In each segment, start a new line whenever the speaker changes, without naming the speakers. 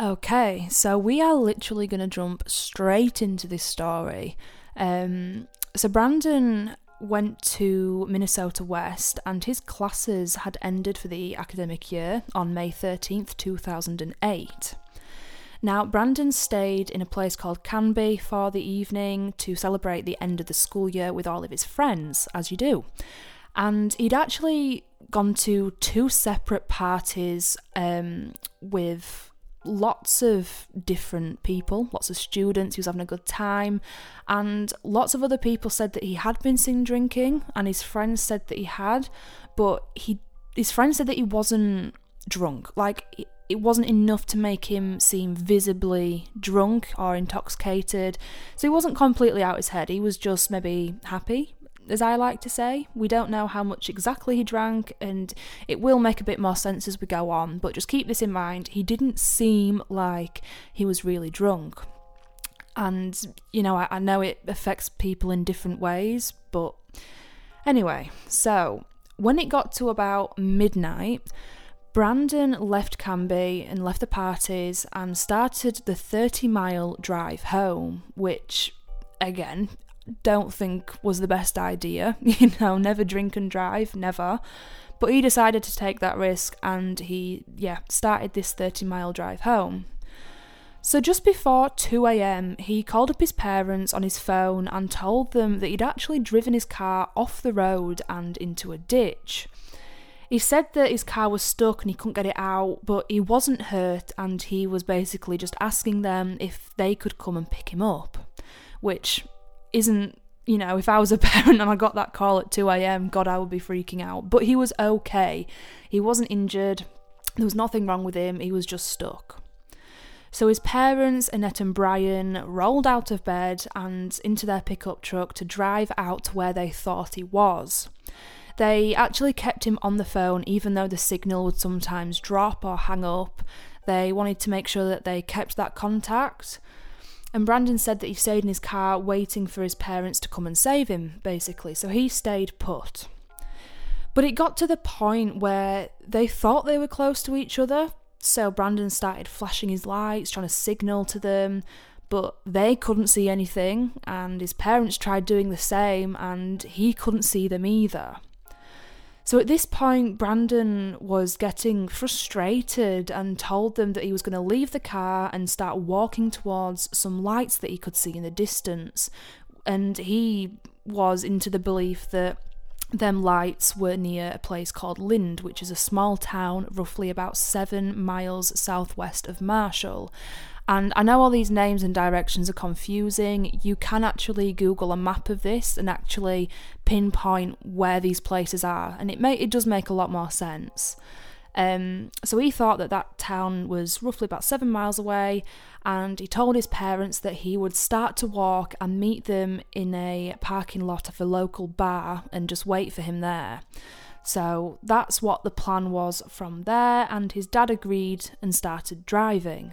Okay, so we are literally going to jump straight into this story. Um, so Brandon went to Minnesota West and his classes had ended for the academic year on May 13th, 2008. Now, Brandon stayed in a place called Canby for the evening to celebrate the end of the school year with all of his friends, as you do. And he'd actually gone to two separate parties um, with lots of different people, lots of students. He was having a good time, and lots of other people said that he had been seen drinking, and his friends said that he had, but he his friends said that he wasn't drunk. Like it wasn't enough to make him seem visibly drunk or intoxicated. So he wasn't completely out of his head. He was just maybe happy, as I like to say. We don't know how much exactly he drank, and it will make a bit more sense as we go on, but just keep this in mind. He didn't seem like he was really drunk. And, you know, I, I know it affects people in different ways, but anyway, so when it got to about midnight, Brandon left Canby and left the parties and started the 30 mile drive home, which, again, don't think was the best idea. You know, never drink and drive, never. But he decided to take that risk and he, yeah, started this 30 mile drive home. So just before 2am, he called up his parents on his phone and told them that he'd actually driven his car off the road and into a ditch. He said that his car was stuck and he couldn't get it out, but he wasn't hurt and he was basically just asking them if they could come and pick him up, which isn't, you know, if I was a parent and I got that call at 2am, God, I would be freaking out. But he was okay. He wasn't injured, there was nothing wrong with him, he was just stuck. So his parents, Annette and Brian, rolled out of bed and into their pickup truck to drive out to where they thought he was. They actually kept him on the phone even though the signal would sometimes drop or hang up. They wanted to make sure that they kept that contact. And Brandon said that he stayed in his car waiting for his parents to come and save him, basically. So he stayed put. But it got to the point where they thought they were close to each other. So Brandon started flashing his lights, trying to signal to them, but they couldn't see anything. And his parents tried doing the same, and he couldn't see them either. So at this point, Brandon was getting frustrated and told them that he was going to leave the car and start walking towards some lights that he could see in the distance. And he was into the belief that them lights were near a place called Lynd, which is a small town roughly about seven miles southwest of Marshall. And I know all these names and directions are confusing. You can actually Google a map of this and actually pinpoint where these places are, and it may it does make a lot more sense. Um, so he thought that that town was roughly about seven miles away, and he told his parents that he would start to walk and meet them in a parking lot of a local bar and just wait for him there. So that's what the plan was from there, and his dad agreed and started driving.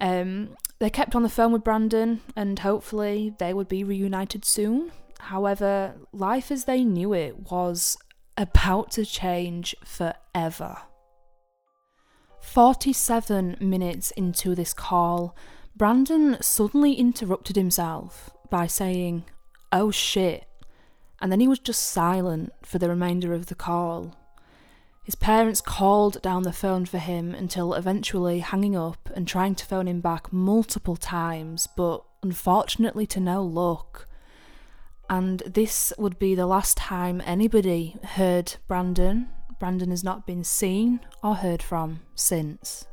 Um, they kept on the phone with Brandon, and hopefully they would be reunited soon. However, life as they knew it was about to change forever. 47 minutes into this call, Brandon suddenly interrupted himself by saying, Oh shit, and then he was just silent for the remainder of the call. His parents called down the phone for him until eventually hanging up and trying to phone him back multiple times, but unfortunately to no luck. And this would be the last time anybody heard Brandon. Brandon has not been seen or heard from since.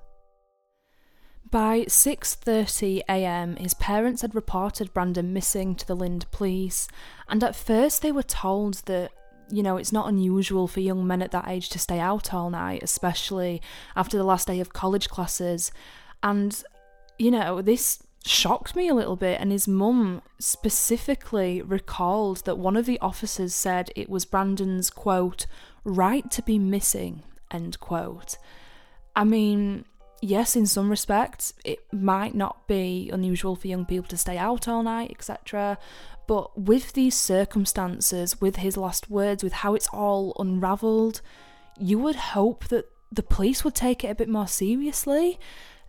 By 6:30 a.m., his parents had reported Brandon missing to the Lynd police, and at first they were told that you know, it's not unusual for young men at that age to stay out all night, especially after the last day of college classes. And, you know, this shocked me a little bit. And his mum specifically recalled that one of the officers said it was Brandon's, quote, right to be missing, end quote. I mean, yes, in some respects, it might not be unusual for young people to stay out all night, etc. But with these circumstances, with his last words, with how it's all unravelled, you would hope that the police would take it a bit more seriously.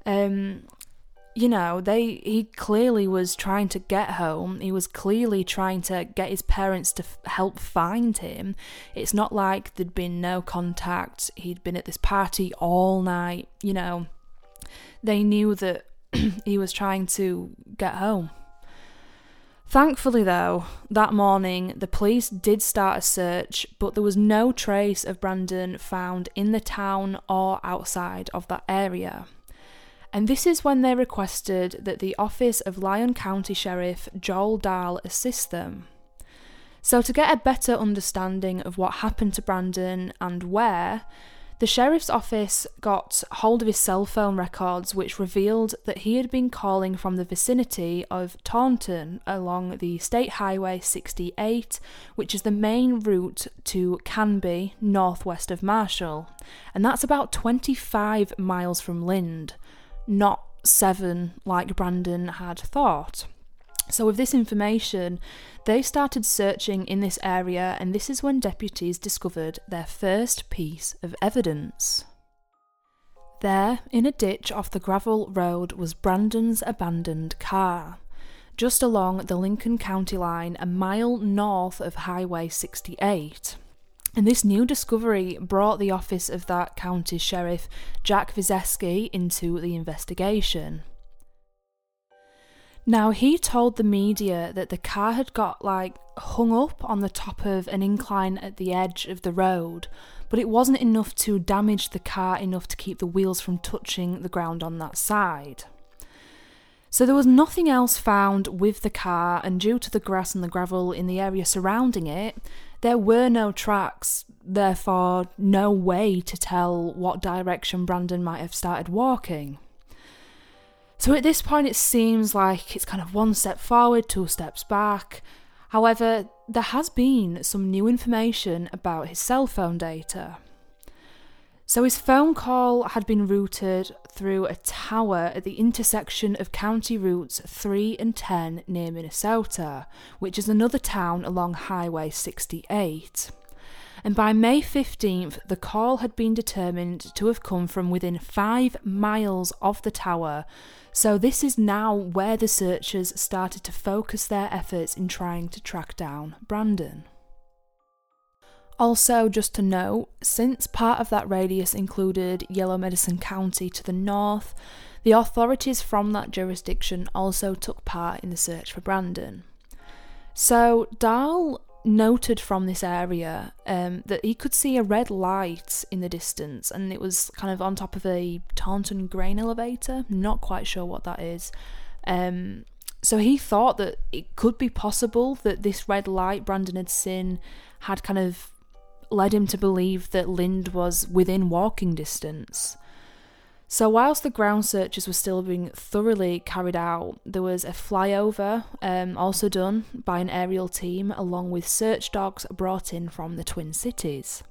Um, you know, they he clearly was trying to get home. He was clearly trying to get his parents to f- help find him. It's not like there'd been no contact. He'd been at this party all night. You know, they knew that he was trying to get home. Thankfully, though, that morning the police did start a search, but there was no trace of Brandon found in the town or outside of that area. And this is when they requested that the office of Lyon County Sheriff Joel Dahl assist them. So, to get a better understanding of what happened to Brandon and where, the sheriff's office got hold of his cell phone records, which revealed that he had been calling from the vicinity of Taunton along the State Highway 68, which is the main route to Canby, northwest of Marshall. And that's about 25 miles from Lynd, not seven like Brandon had thought. So, with this information, they started searching in this area, and this is when deputies discovered their first piece of evidence. There, in a ditch off the gravel road, was Brandon's abandoned car, just along the Lincoln County line, a mile north of Highway 68. And this new discovery brought the office of that county sheriff, Jack Vizeski, into the investigation. Now, he told the media that the car had got like hung up on the top of an incline at the edge of the road, but it wasn't enough to damage the car enough to keep the wheels from touching the ground on that side. So there was nothing else found with the car, and due to the grass and the gravel in the area surrounding it, there were no tracks, therefore, no way to tell what direction Brandon might have started walking. So at this point, it seems like it's kind of one step forward, two steps back. However, there has been some new information about his cell phone data. So his phone call had been routed through a tower at the intersection of county routes 3 and 10 near Minneota, which is another town along Highway 68 and by May 15th, the call had been determined to have come from within five miles of the tower. So, this is now where the searchers started to focus their efforts in trying to track down Brandon. Also, just to note, since part of that radius included Yellow Medicine County to the north, the authorities from that jurisdiction also took part in the search for Brandon. So, Dahl noted from this area um, that he could see a red light in the distance, and it was kind of on top of a Taunton grain elevator. Not quite sure what that is. Um, so he thought that it could be possible that this red light Brandon had seen had kind of led him to believe that Lynd was within walking distance. So, whilst the ground searches were still being thoroughly carried out, there was a flyover um, also done by an aerial team along with search dogs brought in from the Twin Cities.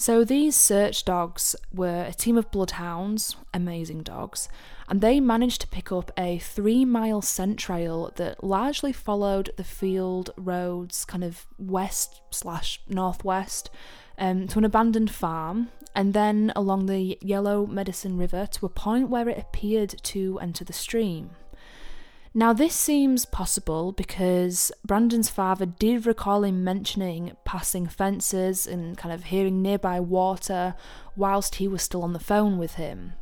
So, these search dogs were a team of bloodhounds, amazing dogs, and they managed to pick up a three mile scent trail that largely followed the field roads kind of west slash northwest um, to an abandoned farm and then along the Yellow Medicine River to a point where it appeared to enter the stream. Now, this seems possible because Brandon's father did recall him mentioning passing fences and kind of hearing nearby water whilst he was still on the phone with him.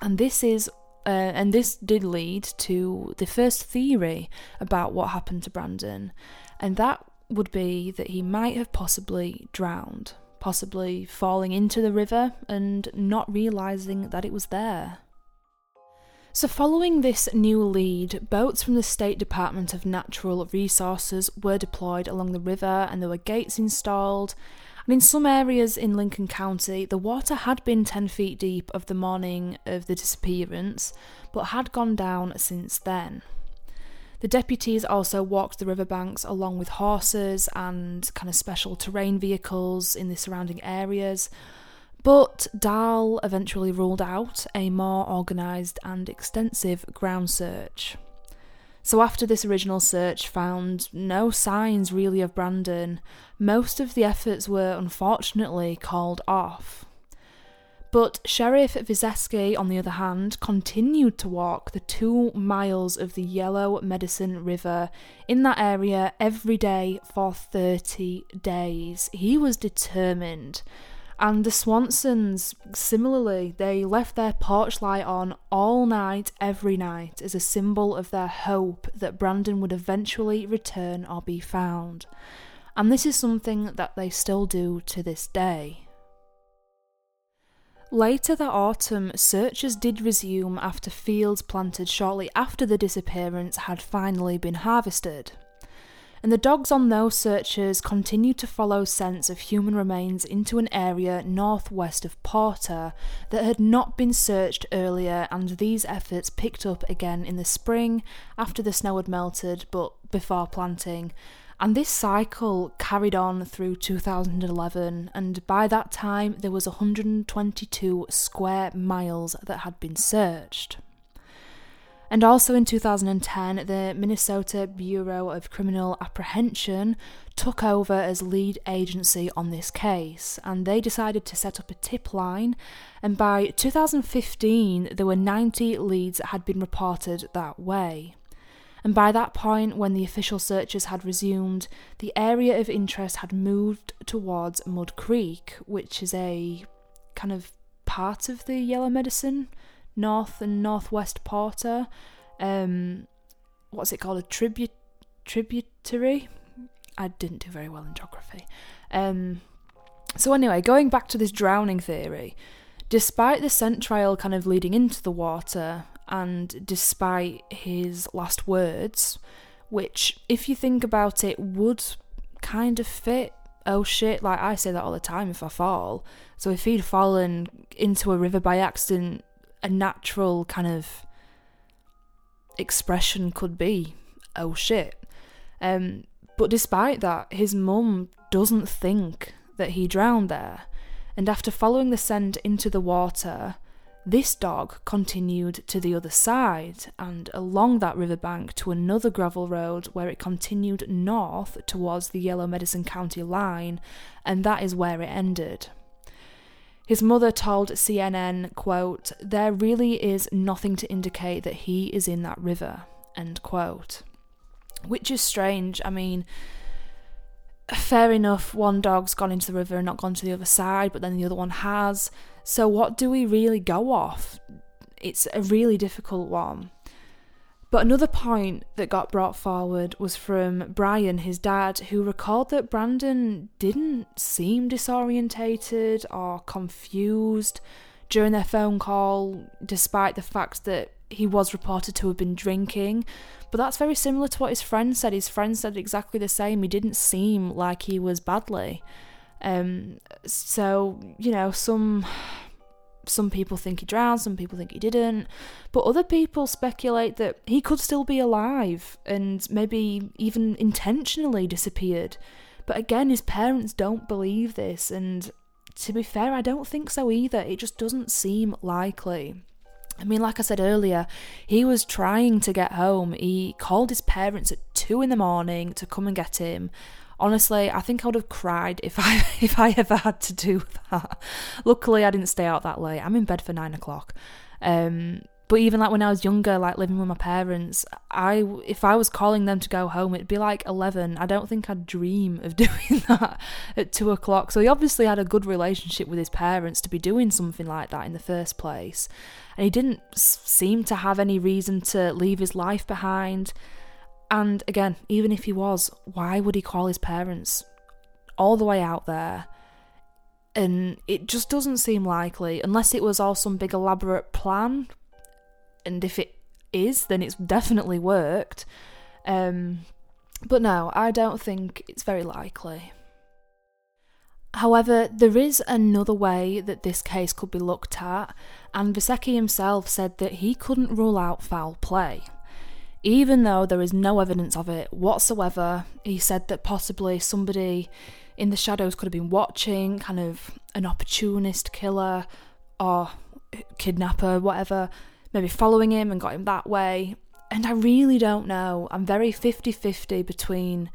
And this is uh, and this did lead to the first theory about what happened to Brandon, and that would be that he might have possibly drowned possibly falling into the river and not realising that it was there. So, following this new lead, boats from the State Department of Natural Resources were deployed along the river and there were gates installed. And in some areas in Lincoln County, the water had been 10 feet deep of the morning of the disappearance, but had gone down since then. The deputies also walked the riverbanks along with horses and kind of special terrain vehicles in the surrounding areas. But Dahl eventually ruled out a more organised and extensive ground search. So, after this original search found no signs really of Brandon, most of the efforts were unfortunately called off. But Sheriff Vizeski, on the other hand, continued to walk the two miles of the Yellow Medicine River in that area every day for 30 days. He was determined. And the Swansons, similarly, they left their porch light on all night, every night, as a symbol of their hope that Brandon would eventually return or be found. And this is something that they still do to this day. Later that autumn, searches did resume after fields planted shortly after the disappearance had finally been harvested. And the dogs on those searches continued to follow scents of human remains into an area northwest of Porter that had not been searched earlier, and these efforts picked up again in the spring after the snow had melted but before planting, and this cycle carried on through 2011, and by that time there was 122 square miles that had been searched. And also in 2010, the Minnesota Bureau of Criminal Apprehension took over as lead agency on this case, and they decided to set up a tip line. And by 2015, there were 90 leads that had been reported that way and by that point, when the official searches had resumed, the area of interest had moved towards Mud Creek, which is a kind of part of the Yellow Medicine, north and northwest Porter. Um, what's it called? A tribute tributary. I didn't do very well in geography. Um, so anyway, going back to this drowning theory, despite the scent trail kind of leading into the water, and despite his last words, which, if you think about it, would kind of fit. Oh shit, like I say that all the time if I fall. So if he'd fallen into a river by accident, a natural kind of expression could be, oh shit. Um, but despite that, his mum doesn't think that he drowned there. And after following the scent into the water, this dog continued to the other side and along that riverbank to another gravel road where it continued north towards the Yellow Medicine County line, and that is where it ended. His mother told CNN, quote, There really is nothing to indicate that he is in that river, end quote. Which is strange. I mean, fair enough, one dog's gone into the river and not gone to the other side, but then the other one has. So, what do we really go off? It's a really difficult one. But another point that got brought forward was from Brian, his dad, who recalled that Brandon didn't seem disorientated or confused during their phone call, despite the fact that he was reported to have been drinking. But that's very similar to what his friend said. His friend said exactly the same. He didn't seem like he was badly. Um, so you know, some some people think he drowned, some people think he didn't, but other people speculate that he could still be alive and maybe even intentionally disappeared. But again, his parents don't believe this, and to be fair, I don't think so either. It just doesn't seem likely. I mean, like I said earlier, he was trying to get home. He called his parents at two in the morning to come and get him. Honestly, I think I would have cried if I if I ever had to do that. Luckily, I didn't stay out that late. I'm in bed for nine o'clock. Um, but even like when I was younger, like living with my parents, I if I was calling them to go home, it'd be like eleven. I don't think I'd dream of doing that at two o'clock. So he obviously had a good relationship with his parents to be doing something like that in the first place, and he didn't seem to have any reason to leave his life behind. And again, even if he was, why would he call his parents all the way out there? And it just doesn't seem likely, unless it was all some big elaborate plan. And if it is, then it's definitely worked. Um, but no, I don't think it's very likely. However, there is another way that this case could be looked at, and Vizeski himself said that he couldn't rule out foul play. Even though there is no evidence of it whatsoever, he said that possibly somebody in the shadows could have been watching, kind of an opportunist killer or kidnapper, whatever, maybe following him and got him that way. And I really don't know. I'm very 50 50 between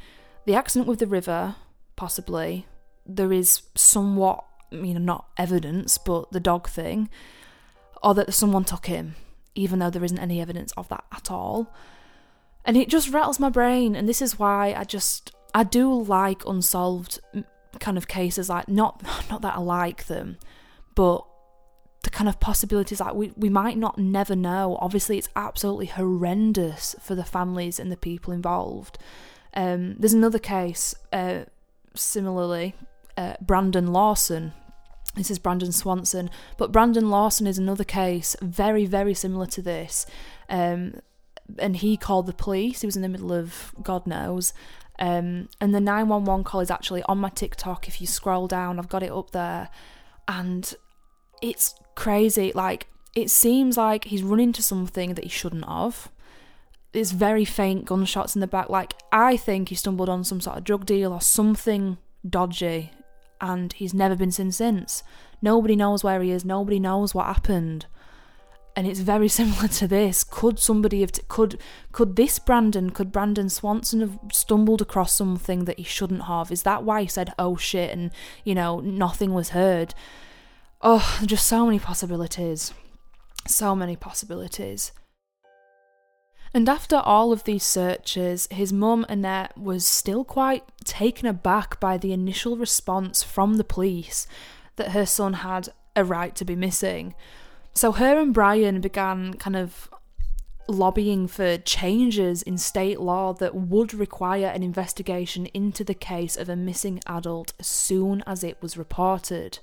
the accident with the river, possibly. There is somewhat you know, not evidence, but the dog thing, or that someone took him, even though there isn't any evidence of that at all. And it just rattles my brain, and this is why I just I do like unsolved kind of cases, like not not that I like them, but the kind of possibilities like we, we might not never know. Obviously, it's absolutely horrendous for the families and the people involved. Um, there's another case, uh, similarly, uh, Brandon Lawson. This is Brandon Swanson, but Brandon Lawson is another case very, very similar to this. Um, and he called the police. He was in the middle of God knows. Um, and the 911 call is actually on my TikTok. If you scroll down, I've got it up there. And it's crazy. Like, it seems like he's run into something that he shouldn't have. There's very faint gunshots in the back. Like, I think he stumbled on some sort of drug deal or something dodgy, and he's never been seen since. Nobody knows where he is, nobody knows what happened. And it's very similar to this. Could somebody have, t- could, could this Brandon, could Brandon Swanson have stumbled across something that he shouldn't have? Is that why he said, oh shit, and, you know, nothing was heard? Oh, just so many possibilities. So many possibilities. And after all of these searches, his mum Annette was still quite taken aback by the initial response from the police that her son had a right to be missing. So her and Brian began kind of lobbying for changes in state law that would require an investigation into the case of a missing adult as soon as it was reported.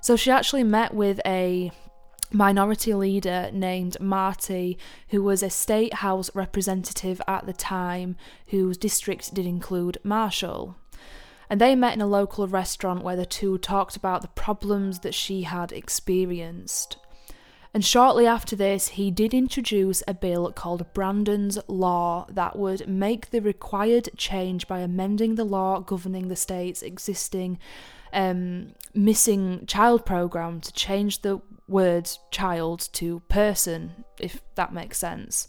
So she actually met with a minority leader named Marty, who was a state house representative at the time, whose district did include Marshall. And they met in a local restaurant where the two talked about the problems that she had experienced. And shortly after this, he did introduce a bill called Brandon's Law that would make the required change by amending the law governing the state's existing um, missing child program to change the word child to person, if that makes sense.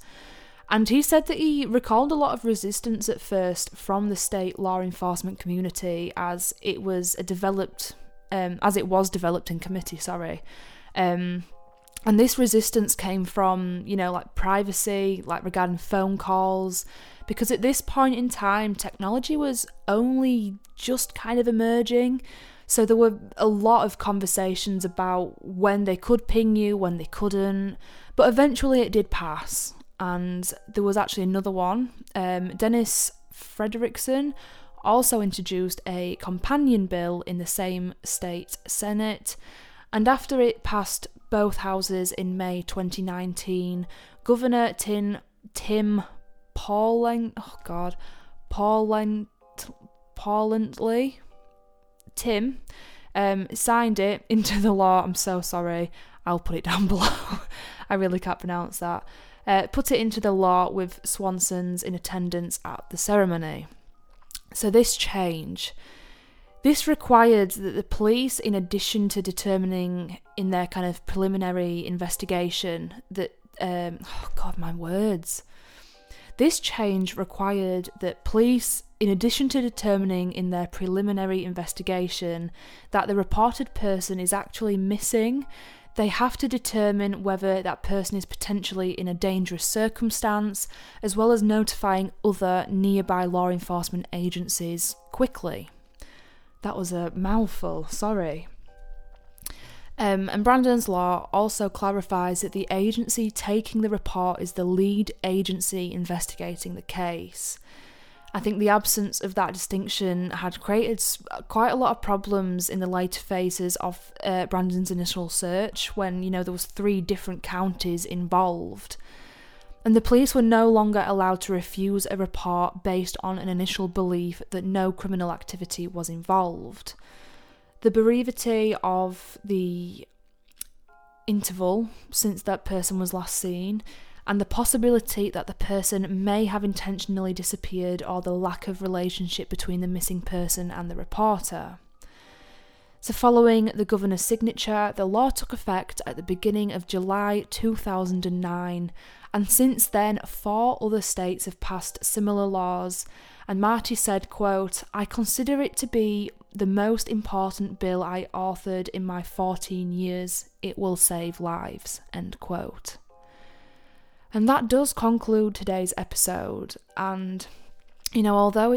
And he said that he recalled a lot of resistance at first from the state law enforcement community as it was developed, um, as it was developed in committee, sorry. Um, and this resistance came from, you know, like privacy, like regarding phone calls, because at this point in time, technology was only just kind of emerging. So there were a lot of conversations about when they could ping you, when they couldn't, but eventually it did pass. And there was actually another one. Um, Dennis Frederickson also introduced a companion bill in the same state Senate. And after it passed both houses in May 2019, Governor Tim, Tim Pauling, oh God, Pauling, Paulently, Tim um, signed it into the law. I'm so sorry. I'll put it down below. I really can't pronounce that. Uh, put it into the law with Swanson's in attendance at the ceremony. So this change, this required that the police, in addition to determining in their kind of preliminary investigation that, um, oh God, my words. This change required that police in addition to determining in their preliminary investigation that the reported person is actually missing, they have to determine whether that person is potentially in a dangerous circumstance, as well as notifying other nearby law enforcement agencies quickly. That was a mouthful, sorry. Um, and Brandon's Law also clarifies that the agency taking the report is the lead agency investigating the case. I think the absence of that distinction had created quite a lot of problems in the later phases of uh, Brandon's initial search when, you know, there was three different counties involved. And the police were no longer allowed to refuse a report based on an initial belief that no criminal activity was involved. The brevity of the interval since that person was last seen and the possibility that the person may have intentionally disappeared or the lack of relationship between the missing person and the reporter. So, following the governor's signature, the law took effect at the beginning of July 2009, and since then, four other states have passed similar laws. And Marty said, quote, I consider it to be the most important bill I authored in my 14 years. It will save lives. End quote. And that does conclude today's episode. And, you know, although